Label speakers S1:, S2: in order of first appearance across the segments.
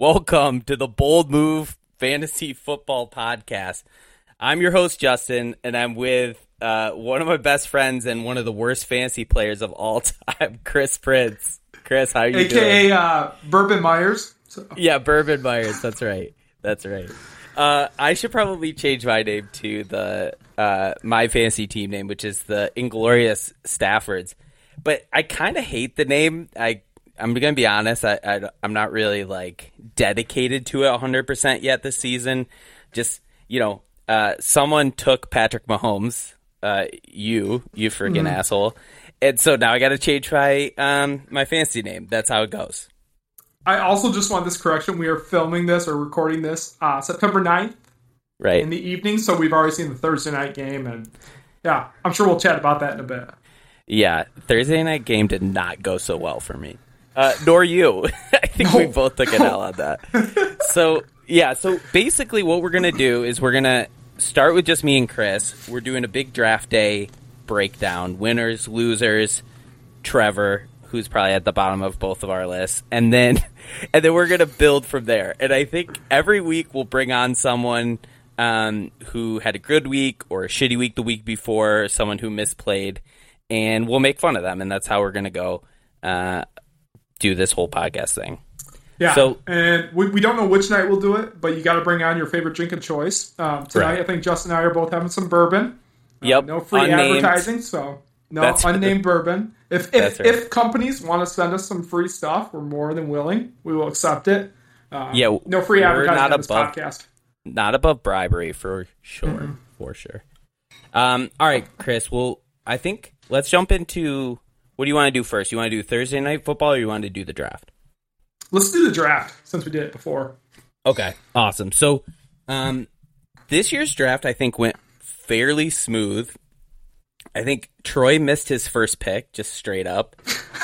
S1: Welcome to the Bold Move Fantasy Football Podcast. I'm your host, Justin, and I'm with uh, one of my best friends and one of the worst fantasy players of all time, Chris Prince. Chris, how are you
S2: AKA,
S1: doing?
S2: Uh, Bourbon Myers. So,
S1: Yeah, Bourbon Myers. That's right. That's right. Uh, I should probably change my name to the uh, my fantasy team name, which is the Inglorious Staffords. But I kind of hate the name. I I'm gonna be honest. I, I I'm not really like dedicated to it 100 percent yet this season. Just you know, uh, someone took Patrick Mahomes. Uh, you you freaking asshole. And so now I got to change my um my fantasy name. That's how it goes.
S2: I also just want this correction. We are filming this or recording this uh, September 9th
S1: Right.
S2: in the evening, so we've already seen the Thursday night game, and yeah, I'm sure we'll chat about that in a bit.
S1: Yeah, Thursday night game did not go so well for me. Uh, nor you. I think we both took an L on that. So yeah, so basically what we're gonna do is we're gonna start with just me and Chris. We're doing a big draft day breakdown, winners, losers, Trevor, who's probably at the bottom of both of our lists, and then and then we're gonna build from there. And I think every week we'll bring on someone um, who had a good week or a shitty week the week before, someone who misplayed, and we'll make fun of them, and that's how we're gonna go uh, do this whole podcast thing.
S2: Yeah,
S1: So-
S2: and we, we don't know which night we'll do it, but you got to bring on your favorite drink of choice. Um, tonight,
S1: Right.
S2: I think Justin and I are both having some bourbon.
S1: Yep,
S2: No free
S1: unnamed.
S2: advertising, so no
S1: That's-
S2: unnamed bourbon. If if,
S1: right.
S2: if companies want to send us some free stuff, we're more than willing. We will accept it. Um,
S1: Yeah,
S2: no free advertising
S1: not
S2: on this
S1: above-
S2: podcast.
S1: not above bribery for sure, for sure. Um, all right, Chris. Well, I think let's jump into what do you want to do first? You want to do Thursday night football, or you want to do the draft?
S2: Let's do the draft since we did it before.
S1: Okay, awesome. So, um, this year's draft I think went fairly smooth. I think Troy missed his first pick just straight up.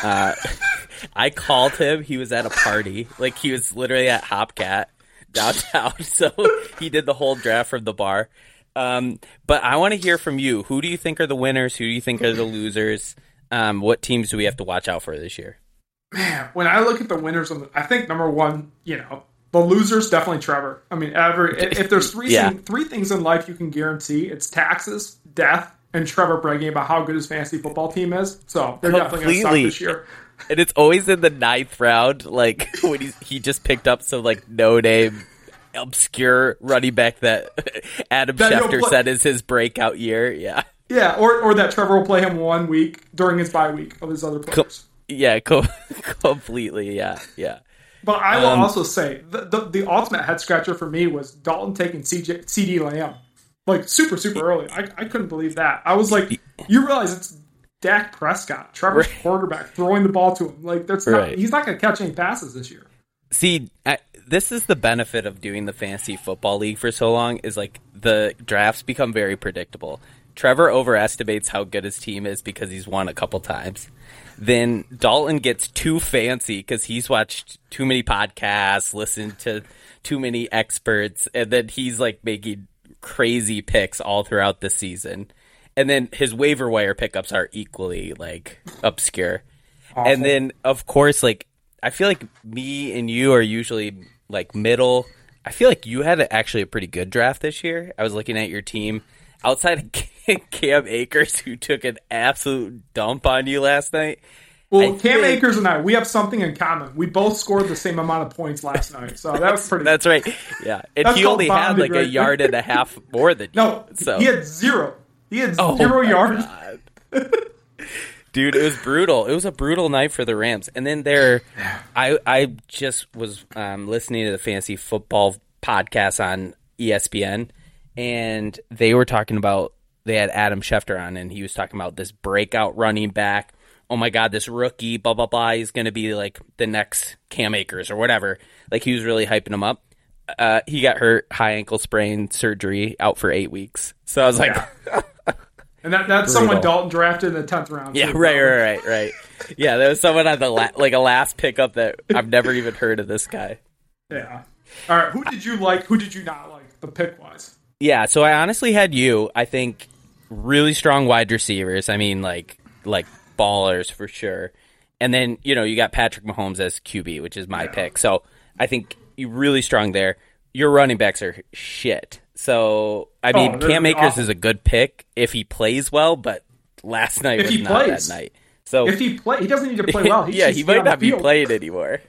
S1: Uh, I called him. He was at a party, like he was literally at Hopcat downtown. So he did the whole draft from the bar. Um, but I want to hear from you. Who do you think are the winners? Who do you think are the losers? Um, what teams do we have to watch out for this year?
S2: Man, when I look at the winners, the, I think number one, you know, the losers definitely Trevor. I mean, every if, there's three
S1: Yeah.
S2: thing- three things in life you can guarantee, it's taxes, death, and Trevor bragging about how good his fantasy football team is. So they're definitely going to suck this year.
S1: And it's always in the ninth round, like when he's, he just picked up some like no name, obscure running back that Adam
S2: That
S1: Schefter said is his breakout year. Yeah,
S2: Yeah, or or that Trevor will play him one week during his bye week of his other players.
S1: yeah, co- completely. Yeah, yeah.
S2: But I will
S1: Um,
S2: also say the, the the ultimate head scratcher for me was Dalton taking CJ, CeeDee Lamb, like super super early. I, I couldn't believe that. I was like, you realize it's Dak Prescott, Trevor's
S1: Right.
S2: quarterback, throwing the ball to him. Like that's not,
S1: Right.
S2: he's not going to catch any passes this year.
S1: See, I, this is the benefit of doing the fantasy football league for so long. Is like the drafts become very predictable. Trevor overestimates how good his team is because he's won a couple times. Then Dalton gets too fancy because he's watched too many podcasts, listened to too many experts, and then he's like making crazy picks all throughout the season. And then his waiver wire pickups are equally like obscure. And then of course like I feel like me and you are usually like middle. I feel like you had actually a pretty good draft this year. I was looking at your team outside of Cam Akers who took an absolute dump on you last night.
S2: Well,
S1: I
S2: Cam
S1: think-
S2: Akers and I, we have something in common. We both scored the same amount of points last night, so that was pretty.
S1: That's right. Yeah. And he only had like a yard and a half more than you.
S2: no,
S1: So
S2: he had zero. He had
S1: Oh
S2: zero yards.
S1: Dude, it was brutal. It was a brutal night for the Rams. And then there, I I just was um, listening to the fantasy football podcast on ESPN, and they were talking about they had Adam Schefter on, and he was talking about this breakout running back. Oh my God, this rookie, blah blah blah, he's going to be like the next Cam Akers or whatever. Like he was really hyping him up. Uh, he got hurt, high ankle sprain, surgery, out for eight weeks. So I was like,
S2: And that, that's someone Dalton drafted in the tenth round.
S1: Yeah,
S2: too,
S1: right, right, right, right. Yeah, there was someone on the la- like a last pickup that I've never even heard of this guy.
S2: Yeah. All right. Who did you like? Who did you not like? The pick wise.
S1: Yeah, so I honestly had you. I think really strong wide receivers. I mean, like like ballers for sure. And then you know you got Patrick Mahomes as QB, which is my pick. So I think you really strong there. Your running backs are shit. So I mean,
S2: Oh, they're
S1: Cam Akers
S2: awful.
S1: is a good pick if he plays well, but last night
S2: If
S1: was not
S2: plays.
S1: that night. So
S2: If he play, he doesn't need to play well. He
S1: yeah, he might not be playing anymore.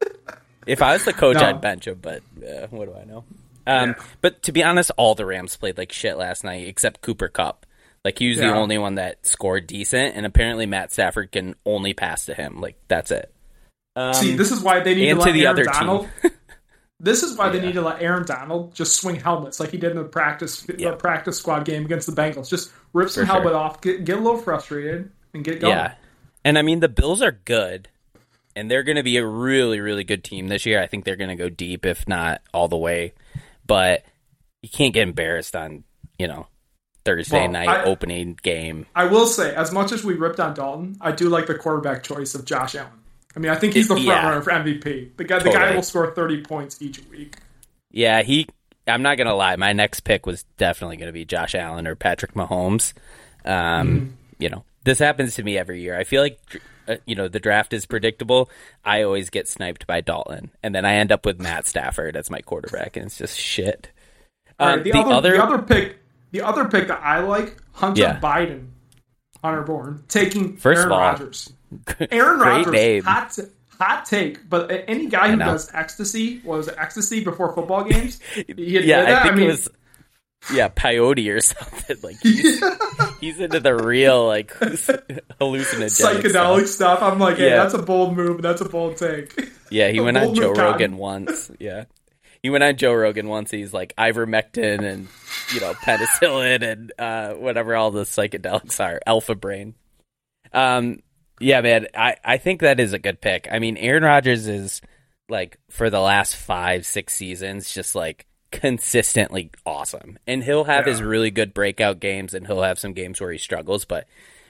S1: if I was the coach,
S2: No.
S1: I'd bench him, but uh, what do I know? Um,
S2: Yeah.
S1: But to be honest, all the Rams played like shit last night, except Cooper Kupp. Like he was the only one that scored decent, and apparently Matt Stafford can only pass to him. Like that's it. Um,
S2: See, this is why they need to let
S1: the
S2: Aaron
S1: other
S2: Donald. this is why they need to let Aaron Donald just swing helmets like he did in the practice
S1: Yeah.
S2: the practice squad game against the Bengals. Just rip some
S1: For sure.
S2: helmet off, get, get a little frustrated, and get going.
S1: Yeah. And I mean, the Bills are good, and they're going to be a really, really good team this year. I think they're going to go deep, if not all the way. But you can't get embarrassed on, you know, Thursday
S2: Well,
S1: night
S2: I-
S1: opening game.
S2: I will say, as much as we ripped on Dalton, I do like the quarterback choice of Josh Allen. I mean, I think he's the front
S1: Yeah.
S2: runner for MVP. The guy, the guy will score thirty points each week.
S1: Yeah, he. I'm not going to lie. My next pick was definitely going to be Josh Allen or Patrick Mahomes. Um,
S2: Mm-hmm.
S1: You know, this happens to me every year. I feel like, uh, you know, the draft is predictable. I always get sniped by Dalton, and then I end up with Matt Stafford as my quarterback, and it's just shit. Um,
S2: right, the, other, the other pick, the other pick that I like, Hunter
S1: Yeah.
S2: Biden, Hunter Bourne, taking
S1: First
S2: Aaron
S1: of all,
S2: Rodgers. Aaron Rodgers, hot, t- hot take. But any guy who does ecstasy was it ecstasy before football games.
S1: Yeah. I think
S2: mean,
S1: it was yeah peyote or something. Like he's, he's into the real like hallucinogenic
S2: psychedelic
S1: stuff.
S2: stuff. I'm like, hey,
S1: Yeah.
S2: that's a bold move. That's a bold take.
S1: Yeah, he
S2: A
S1: went on Joe. Rogan once. Yeah, he went on Joe Rogan once. He's like ivermectin and you know penicillin and uh, whatever all the psychedelics are, alpha brain. Um, yeah, man, I I think that is a good pick. I mean, Aaron Rodgers is like for the last five six seasons just like consistently awesome, and he'll have his really good breakout games, and he'll have some games where he struggles, but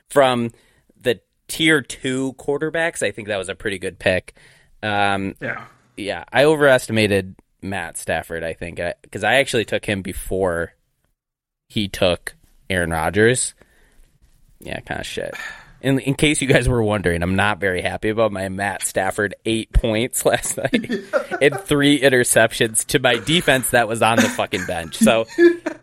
S1: from the tier two quarterbacks, I think that was a pretty good pick. Um,
S2: yeah.
S1: yeah, I overestimated Matt Stafford. I think because I actually took him before he took Aaron Rodgers. Yeah, kind of shit. In, in case you guys were wondering, I'm not very happy about my Matt Stafford eight points last night and three interceptions to my defense that was on the fucking bench. So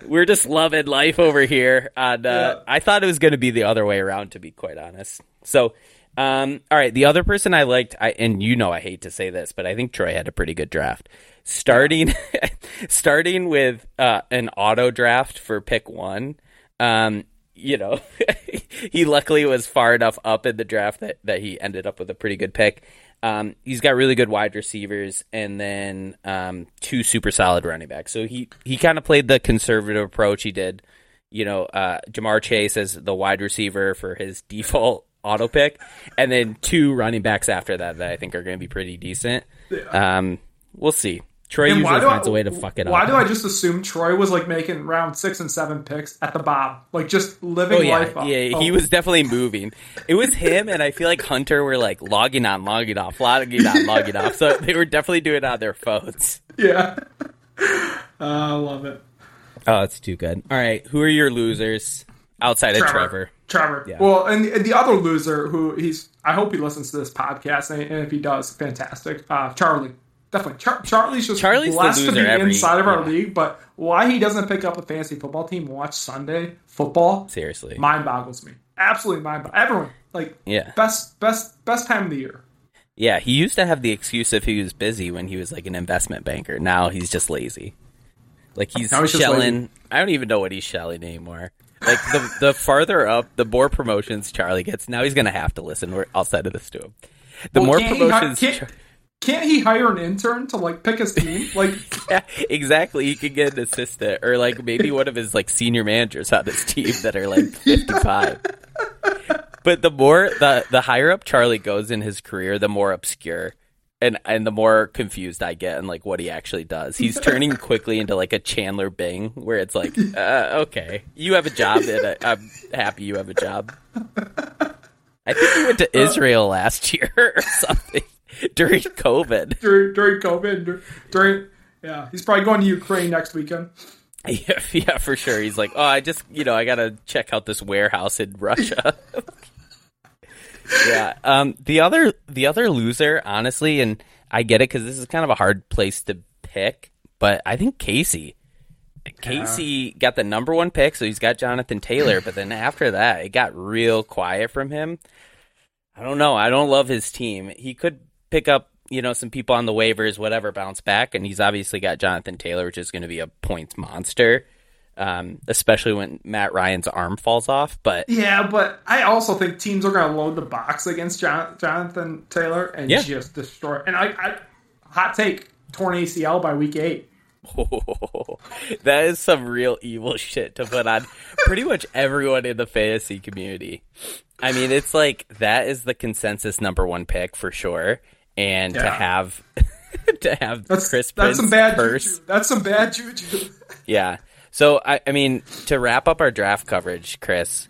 S1: we're just loving life over here. And, uh,
S2: Yeah.
S1: I thought it was going to be the other way around, to be quite honest. So, um, all right, the other person I liked, I, and you know I hate to say this, but I think Troy had a pretty good draft. Starting, starting with uh, an auto draft for pick one. Um, you know, he luckily was far enough up in the draft that, that he ended up with a pretty good pick. Um, he's got really good wide receivers and then um, two super solid running backs. So he, he kind of played the conservative approach. He did, you know, uh, Ja'Marr Chase as the wide receiver for his default auto pick, and then two running backs after that that I think are going to be pretty decent. Um, we'll see. Troy
S2: And
S1: usually finds a way to fuck it
S2: Why
S1: up.
S2: Why do I just assume Troy was like making round six and seven picks at the bottom, like just living
S1: Oh yeah,
S2: life up?
S1: yeah.
S2: Oh,
S1: He was definitely moving. It was him, and I feel like Hunter were like logging on, logging off, logging on, logging off. So they were definitely doing it on their phones.
S2: yeah. Uh, I love it.
S1: Oh, it's too good. All right, who are your losers outside of Trevor?
S2: Trevor.
S1: Yeah.
S2: Well, and, and the other loser who he's, I hope he listens to this podcast, and, and if he does, fantastic. Uh, Charlie. Definitely. Char- Charlie's just
S1: Charlie's
S2: blessed to
S1: loser
S2: be
S1: every-
S2: inside of our
S1: yeah.
S2: league, but why he doesn't pick up a fantasy football team watch Sunday football
S1: Seriously,
S2: mind boggles me. Absolutely mind boggles. Everyone. Like,
S1: yeah,
S2: best, best, best time of the year.
S1: yeah. He used to have the excuse if he was busy when he was like an investment banker. Now he's just lazy. Like he's
S2: he's
S1: shelling. I don't even know what he's shelling anymore. Like the the farther up, the more promotions Charlie gets. Now he's gonna have to listen. We're- I'll send this to him. The
S2: Well,
S1: more
S2: can't he hi-
S1: promotions.
S2: Can't, he hire an intern to like pick his team? Like,
S1: Yeah, exactly. He could get an assistant, or like maybe one of his like senior managers on his team that are like fifty-five. But the more the the higher up Charlie goes in his career, the more obscure and and the more confused I get and like what he actually does. He's turning quickly into like a Chandler Bing, where it's like, uh, okay, you have a job, and I, I'm happy you have a job. I think he went to Israel last year or something during COVID.
S2: during, during COVID, dur- during, yeah, he's probably going to Ukraine next weekend.
S1: Yeah, yeah, for sure. He's like, oh, I just, you know, I gotta check out this warehouse in Russia. yeah. Um. The other, the other loser, honestly, and I get it because this is kind of a hard place to pick, but I think Casey. Casey got the number one pick, so he's got Jonathan Taylor. But then after that, it got real quiet from him. I don't know. I don't love his team. He could pick up, you know, some people on the waivers, whatever, bounce back, and he's obviously got Jonathan Taylor, which is going to be a points monster, um, especially when Matt Ryan's arm falls off. But
S2: Yeah, but I also think teams are going to load the box against Jon- Jonathan Taylor and
S1: Yeah.
S2: just destroy. And I, I, hot take, torn ACL by week eight.
S1: that is some real evil shit to put on pretty much everyone in the fantasy community. I mean, it's like that is the consensus number one pick for sure, and to have to have
S2: That's
S1: Chris
S2: that's some bad
S1: first,
S2: juju. That's some bad juju.
S1: yeah. So I, I mean, to wrap up our draft coverage, Chris,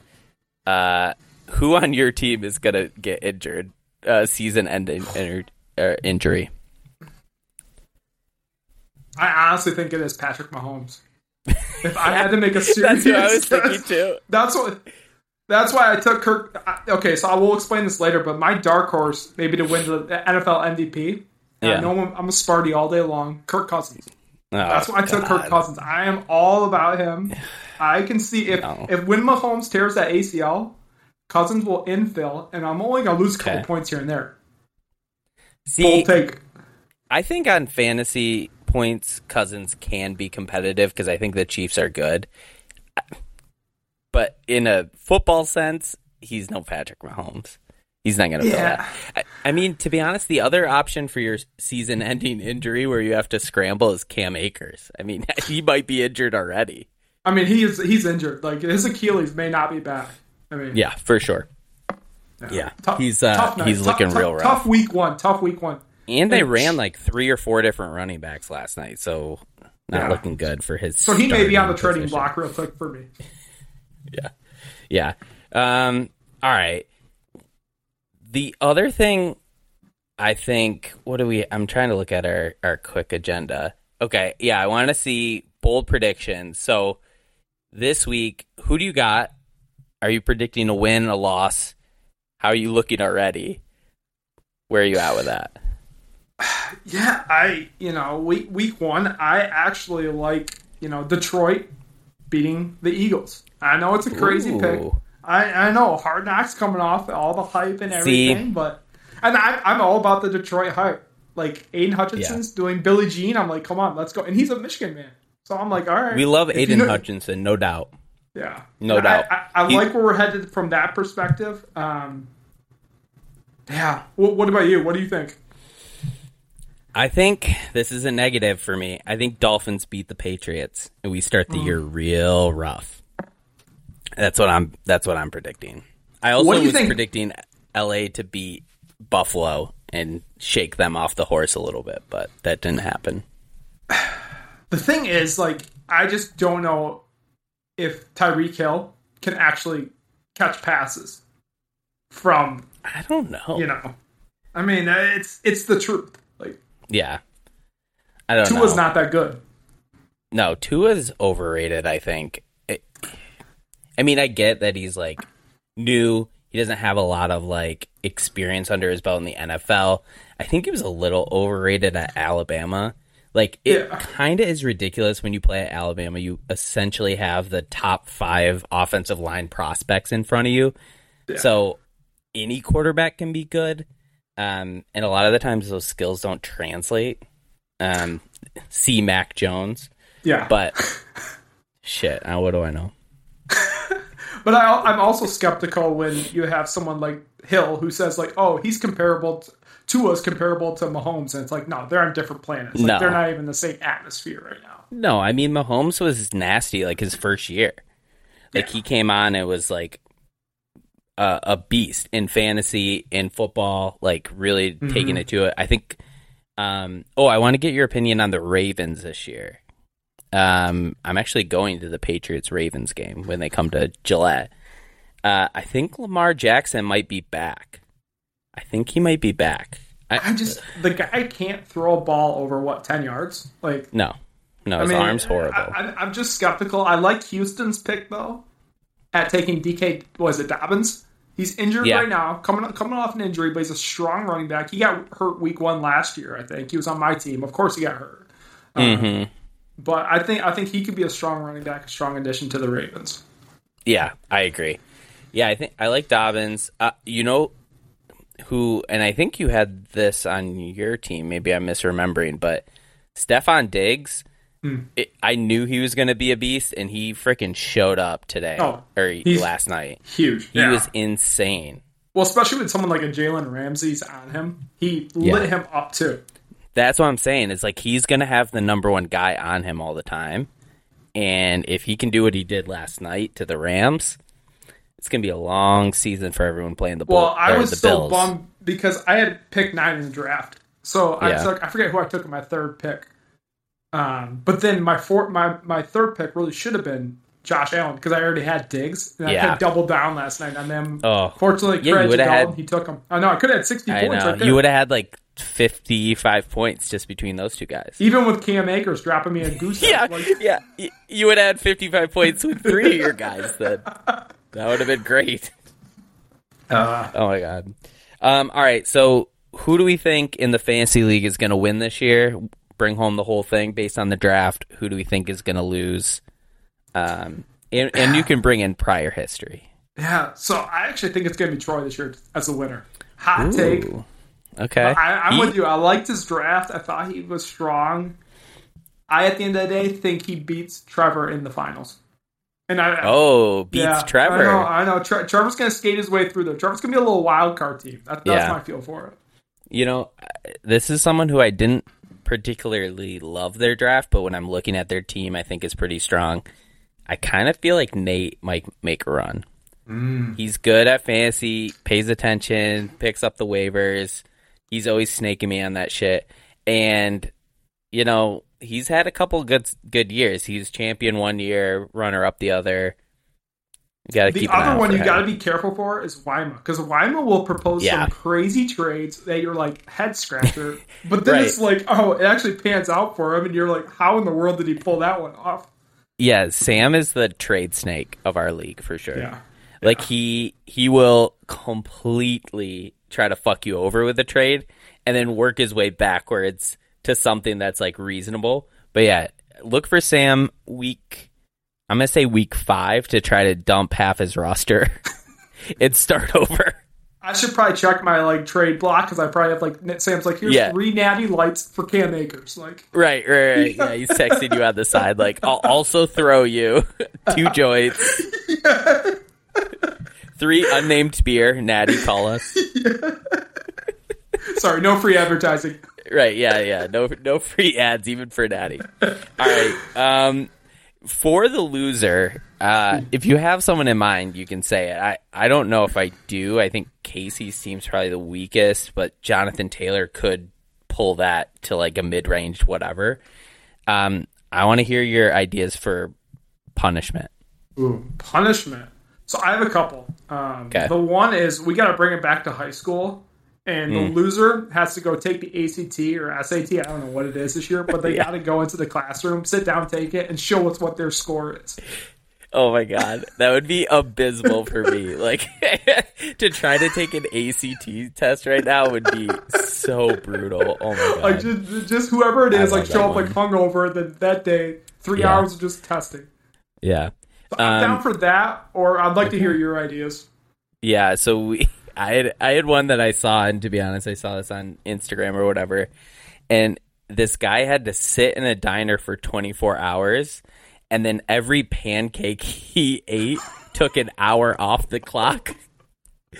S1: uh, who on your team is gonna get injured, uh, season-ending uh, injury?
S2: I honestly think it is Patrick Mahomes. If I had to make a serious,
S1: That's what I was thinking too.
S2: That's what. That's why I took Kirk. Okay, so I will explain this later. But my dark horse, maybe to win the NFL MVP.
S1: Yeah.
S2: I know I'm, I'm a Sparty all day long. Kirk Cousins. Oh, That's
S1: Oh,
S2: why I took Kirk Cousins. I am all about him. I can see if
S1: No.
S2: if when Mahomes tears that ACL, Cousins will infill, and I'm only gonna lose a couple
S1: Okay.
S2: points here and there.
S1: See,
S2: Bold take.
S1: I think on fantasy points, Cousins can be competitive because I think the Chiefs are good. But in a football sense, he's no Patrick Mahomes. He's not going to
S2: Yeah.
S1: fill that. I, I mean, to be honest, the other option for your season-ending injury where you have to scramble is Cam Akers. I mean, he might be injured already.
S2: I mean, he is he's injured. Like his Achilles may not be back. I mean,
S1: Yeah, for sure. Yeah, he's uh,
S2: tough
S1: he's
S2: Tough-
S1: looking
S2: tough-
S1: real rough.
S2: Tough week one. Tough week one.
S1: And they ran like three or four different running backs last night, so not
S2: Yeah.
S1: looking good for his.
S2: So he may be on the trading block real quick for me.
S1: Yeah. Yeah. Um, all right. The other thing I think what do we I'm trying to look at our, our quick agenda. Okay, yeah, I want to see bold predictions. So this week, who do you got? Are you predicting a win, a loss? How are you looking already? Where are you at with that?
S2: Yeah, I you know week week one, I actually like you know Detroit beating the Eagles. I know it's a crazy pick. I I know hard knocks coming off all the hype and
S1: See?
S2: everything, but and I, I'm all about the Detroit hype. Like Aidan Hutchinson's doing Billie Jean. I'm like, come on, let's go. And he's a Michigan man, so I'm like, all right.
S1: We love
S2: If you
S1: Aidan
S2: know-
S1: Hutchinson, no doubt.
S2: Yeah,
S1: No
S2: I-
S1: doubt.
S2: I, I,
S1: He-
S2: like where we're headed from that perspective. Um, yeah. What, what about you? What do you think?
S1: I think this is a negative for me. I think Dolphins beat the Patriots and we start
S2: Mm.
S1: the year real rough. That's what I'm that's what I'm predicting. I also
S2: What do you
S1: was
S2: think-
S1: predicting LA to beat Buffalo and shake them off the horse a little bit, but that didn't happen.
S2: The thing is, like, I just don't know if Tyreek Hill can actually catch passes from
S1: I don't know.
S2: you know. I mean, it's it's the truth. Like,
S1: Yeah. I don't
S2: Tua's
S1: know.
S2: not that good.
S1: No, Tua's overrated, I think. I mean, I get that he's like new. He doesn't have a lot of like experience under his belt in the NFL. I think he was a little overrated at Alabama. Like it
S2: Yeah.
S1: kind of is ridiculous when you play at Alabama. You essentially have the top 5 offensive line prospects in front of you. So any quarterback can be good. Um, and a lot of the times those skills don't translate. Um, see Mac Jones.
S2: Yeah,
S1: But shit, what do I know?
S2: But I, I'm also skeptical when you have someone like Hill who says like, "Oh, he's comparable. To, Tua's comparable to Mahomes," and it's like, no, they're on different planets. Like,
S1: No.
S2: they're not even the same atmosphere right now.
S1: No, I mean Mahomes was nasty like his first year. Like he came on and was like a, a beast in fantasy, in football, like really taking it to it. I think. Um, oh, I want to get your opinion on the Ravens this year. Um, I'm actually going to the Patriots Ravens game when they come to Gillette. Uh, I think Lamar Jackson might be back. I think he might be back. I,
S2: I just the guy can't throw a ball over what ten yards. Like,
S1: no, no,
S2: I
S1: his
S2: mean,
S1: arm's horrible.
S2: I, I, I'm just skeptical. I like Houston's pick though at taking DK. Was it Dobbins? He's injured
S1: Yeah.
S2: right now, coming coming off an injury, but he's a strong running back. He got hurt week one last year. I think he was on my team. Of course, he got hurt.
S1: hmm
S2: But I think I think he could be a strong running back, a strong addition to the Ravens.
S1: Yeah, I agree. Yeah, I think I like Dobbins. Uh, you know who, and I think you had this on your team. Maybe I'm misremembering, but Stefon Diggs.
S2: Hmm.
S1: It, I knew he was going to be a beast, and he freaking showed up today
S2: Oh,
S1: or last night.
S2: Huge.
S1: He
S2: yeah.
S1: was insane.
S2: well, especially with someone like a Jalen Ramsey's on him, he
S1: Yeah.
S2: lit him up too.
S1: That's what I'm saying. It's like he's going to have the number one guy on him all the time, and if he can do what he did last night to the Rams, it's going to be a long season for everyone playing the. Bull,
S2: Well, I was so
S1: Bills.
S2: bummed because I had picked nine in the draft, so I
S1: Yeah.
S2: took I forget who I took in my third pick. Um, but then my four, my my third pick really should have been Josh Allen because I already had Diggs and I
S1: Yeah.
S2: had doubled down last night on them.
S1: Oh.
S2: fortunately,
S1: Yeah,
S2: credit
S1: had-
S2: he took him. I know I could have had sixty
S1: I
S2: points
S1: know
S2: right
S1: you would have had like 55 points just between those two guys.
S2: Even with Cam Akers dropping me a goose. egg,
S1: Yeah,
S2: like,
S1: yeah. You would had 55 points with three of your guys. Then that would have been great.
S2: uh,
S1: Oh my god. Um. All right. So who do we think in the fantasy league is going to win this year? Bring home the whole thing based on the draft. Who do we think is going to lose? Um. And, and you can bring in prior history.
S2: yeah. So I actually think it's going to be Troy this year as a winner. Hot take.
S1: Okay.
S2: I, I'm
S1: He-
S2: with you. I liked his draft. I thought he was strong. I, at the end of the day, think he beats Trevor in the finals. And I,
S1: Oh, beats
S2: yeah,
S1: Trevor.
S2: I know. I know. Tre- Trevor's going to skate his way through there. Trevor's going to be a little wild card team. That, that's
S1: Yeah.
S2: my feel for it.
S1: You know, this is someone who I didn't particularly love their draft, but when I'm looking at their team, I think is pretty strong. I kind of feel like Nate might make a run. Mm. He's good at fantasy, pays attention, picks up the waivers. He's always snaking me on that shit. And you know, he's had a couple good good years. He's champion one year, runner up the other. You got to
S2: The
S1: keep
S2: other one you got to be careful for is Wyma because Wyma will propose
S1: Yeah.
S2: some crazy trades that you're like head scratcher, but then
S1: Right.
S2: it's like, oh, it actually pans out for him, and you're like, how in the world did he pull that one off?
S1: Yeah, Sam is the trade snake of our league for sure.
S2: Yeah.
S1: Like he he will completely try to fuck you over with a trade and then work his way backwards to something that's like reasonable. But yeah, look for Sam week I'm to say week 5 to try to dump half his roster and start over.
S2: I should probably check my like trade block because I probably have like Sam's like here's
S1: Yeah.
S2: three natty lights for Cam Akers. Like
S1: Right, right, right. Yeah, he's texting you on the side like I'll also throw you two joints. Three unnamed beer, Natty call us.
S2: sorry, no free advertising.
S1: Right, yeah, yeah. No no free ads even for Natty. All right. Um for the loser, uh if you have someone in mind, you can say it. I I don't know if I do. I think Casey's team's probably the weakest, but Jonathan Taylor could pull that to like a mid-range whatever. Um I want to hear your ideas for punishment.
S2: Ooh, punishment. So I have a couple. Um,
S1: Okay.
S2: The one is we got to bring it back to high school, and the
S1: Mm.
S2: loser has to go take the ACT or SAT. I don't know what it is this year, but they
S1: Yeah.
S2: got to go into the classroom, sit down, take it, and show us what their score is.
S1: Oh my god, that would be abysmal for me. Like to try to take an ACT test right now would be so brutal. Oh my god.
S2: Like just, just whoever it is, I
S1: like
S2: show up like hungover. Then that day, three
S1: Yeah.
S2: hours of just testing.
S1: yeah.
S2: I'm
S1: Um,
S2: down for that, or I'd like to hear your ideas.
S1: Yeah, so we I had I had one that I saw and to be honest, I saw this on Instagram or whatever. And this guy had to sit in a diner for 24 hours and then every pancake he ate took an hour off the clock.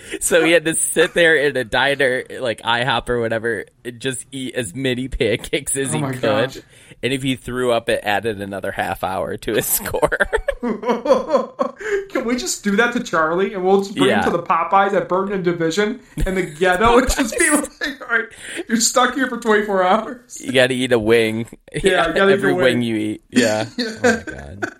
S1: So he had to sit there in a diner, like IHOP or whatever, and just eat as many pancakes as
S2: Oh
S1: he could.
S2: gosh.
S1: And if he threw up, it added another half hour to his oh. score.
S2: Can we just do that to Charlie and we'll just bring
S1: Yeah.
S2: him to the Popeyes at Burton and Division and the ghetto and just be like, all right, you're stuck here for 24 hours.
S1: you got to eat a wing.
S2: Yeah, you gotta eat
S1: every wing.
S2: wing.
S1: you eat. Yeah. Oh my god,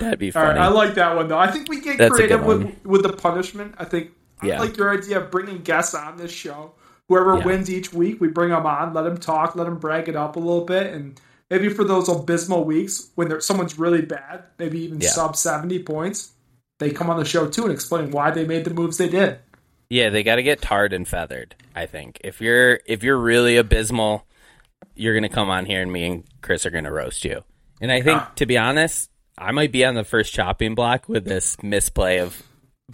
S1: that'd be
S2: right,
S1: funny.
S2: I like that one though. I think we get
S1: That's
S2: creative with, with the punishment. I think I like your idea of bringing guests on this show. Whoever
S1: Yeah.
S2: wins each week, we bring them on, let them talk, let them brag it up a little bit, and maybe for those abysmal weeks when someone's really bad, maybe even
S1: Yeah.
S2: sub 70 points, they come on the show too and explain why they made the moves they did.
S1: yeah, they got to get tarred and feathered. I think if you're if you're really abysmal, you're gonna come on here and me and Chris are gonna roast you. And I think,
S2: ah.
S1: to be honest, I might be on the first chopping block with this misplay of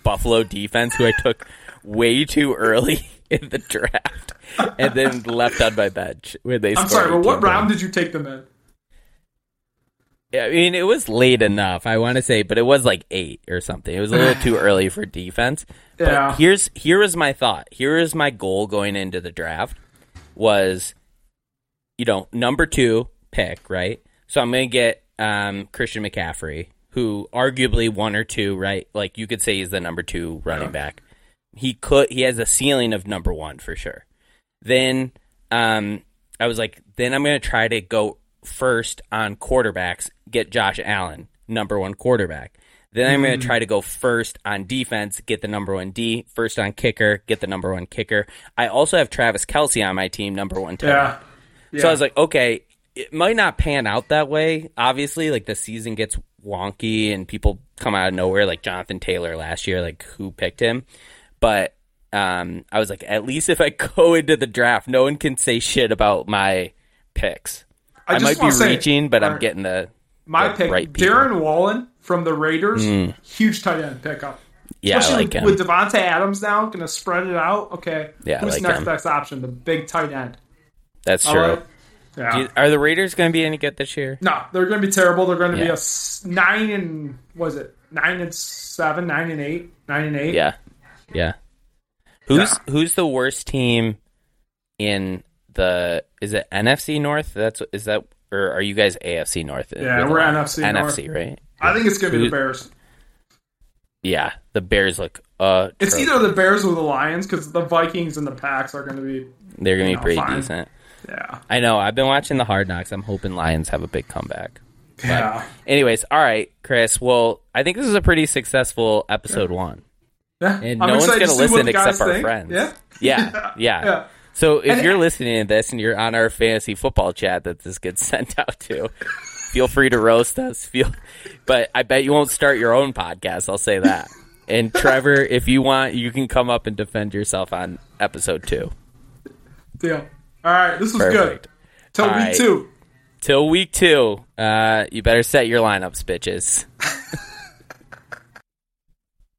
S1: Buffalo defense, who I took way too early in the draft, and then left on my bench when they.
S2: I'm sorry, but
S1: 18
S2: what round
S1: points.
S2: did you take them in?
S1: I mean, it was late enough, I want to say, but it was like eight or something. It was a little too early for defense. But
S2: Yeah.
S1: here's here was my thought. Here is my goal going into the draft was, you know, number two pick, right? So I'm going to get um, Christian McCaffrey, who arguably one or two, right? Like you could say he's the number two running
S2: Yeah.
S1: back. He could he has a ceiling of number one for sure. Then um, I was like, then I'm going to try to go first on quarterbacks, get Josh Allen, number one quarterback. Then I'm going to try to go first on defense, get the number one D. First on kicker, get the number one kicker. I also have Travis Kelce on my team, number one end.
S2: Yeah.
S1: So I was like, okay, it might not pan out that way. Obviously, like the season gets wonky and people come out of nowhere, like Jonathan Taylor last year, like who picked him. But um, I was like, at least if I go into the draft, no one can say shit about my picks. I,
S2: just
S1: might be
S2: say,
S1: reaching, but I'm getting the
S2: my
S1: the
S2: pick,
S1: right.
S2: Darren Waller from the Raiders, huge tight end pickup.
S1: Yeah, I
S2: Especially
S1: like him.
S2: with Davante Adams now, going to spread it out. Okay,
S1: Yeah,
S2: who's
S1: like
S2: next
S1: him.
S2: best option? The big tight end.
S1: That's
S2: All
S1: true.
S2: right. Yeah.
S1: You- are the Raiders going to be any good this year?
S2: no, they're going to be terrible. They're going to be a nine and was it nine and seven, nine and eight, nine and eight.
S1: Yeah, yeah. Who's
S2: Yeah.
S1: who's the worst team in the? Is it NFC North? That's is that or are you guys AFC North?
S2: Yeah, we're
S1: the-
S2: NFC
S1: NFC, right?
S2: I think it's going to be the Bears.
S1: Yeah, the Bears look. Uh,
S2: It's either the Bears or the Lions because the Vikings and the Packs are going to be.
S1: they're gonna be
S2: you know,
S1: pretty
S2: fine.
S1: decent.
S2: Yeah.
S1: I know. I've been watching the Hard Knocks. I'm hoping Lions have a big comeback.
S2: Yeah.
S1: Anyways, all right, Chris. Well, I think this is a pretty successful episode one.
S2: Yeah.
S1: And
S2: I'm
S1: no one's gonna
S2: to
S1: listen except our
S2: think.
S1: friends.
S2: Yeah.
S1: Yeah, yeah.
S2: Yeah.
S1: So if
S2: And-
S1: you're listening to this and you're on our fantasy football chat that this gets sent out to, feel free to roast us. Feel, but I bet you won't start your own podcast. I'll say that. And Trevor, if you want, you can come up and defend yourself on episode two.
S2: Deal. All right. This was
S1: Perfect.
S2: good. Till
S1: All
S2: week
S1: right.
S2: two.
S1: Till week two, uh, you better set your lineups, bitches.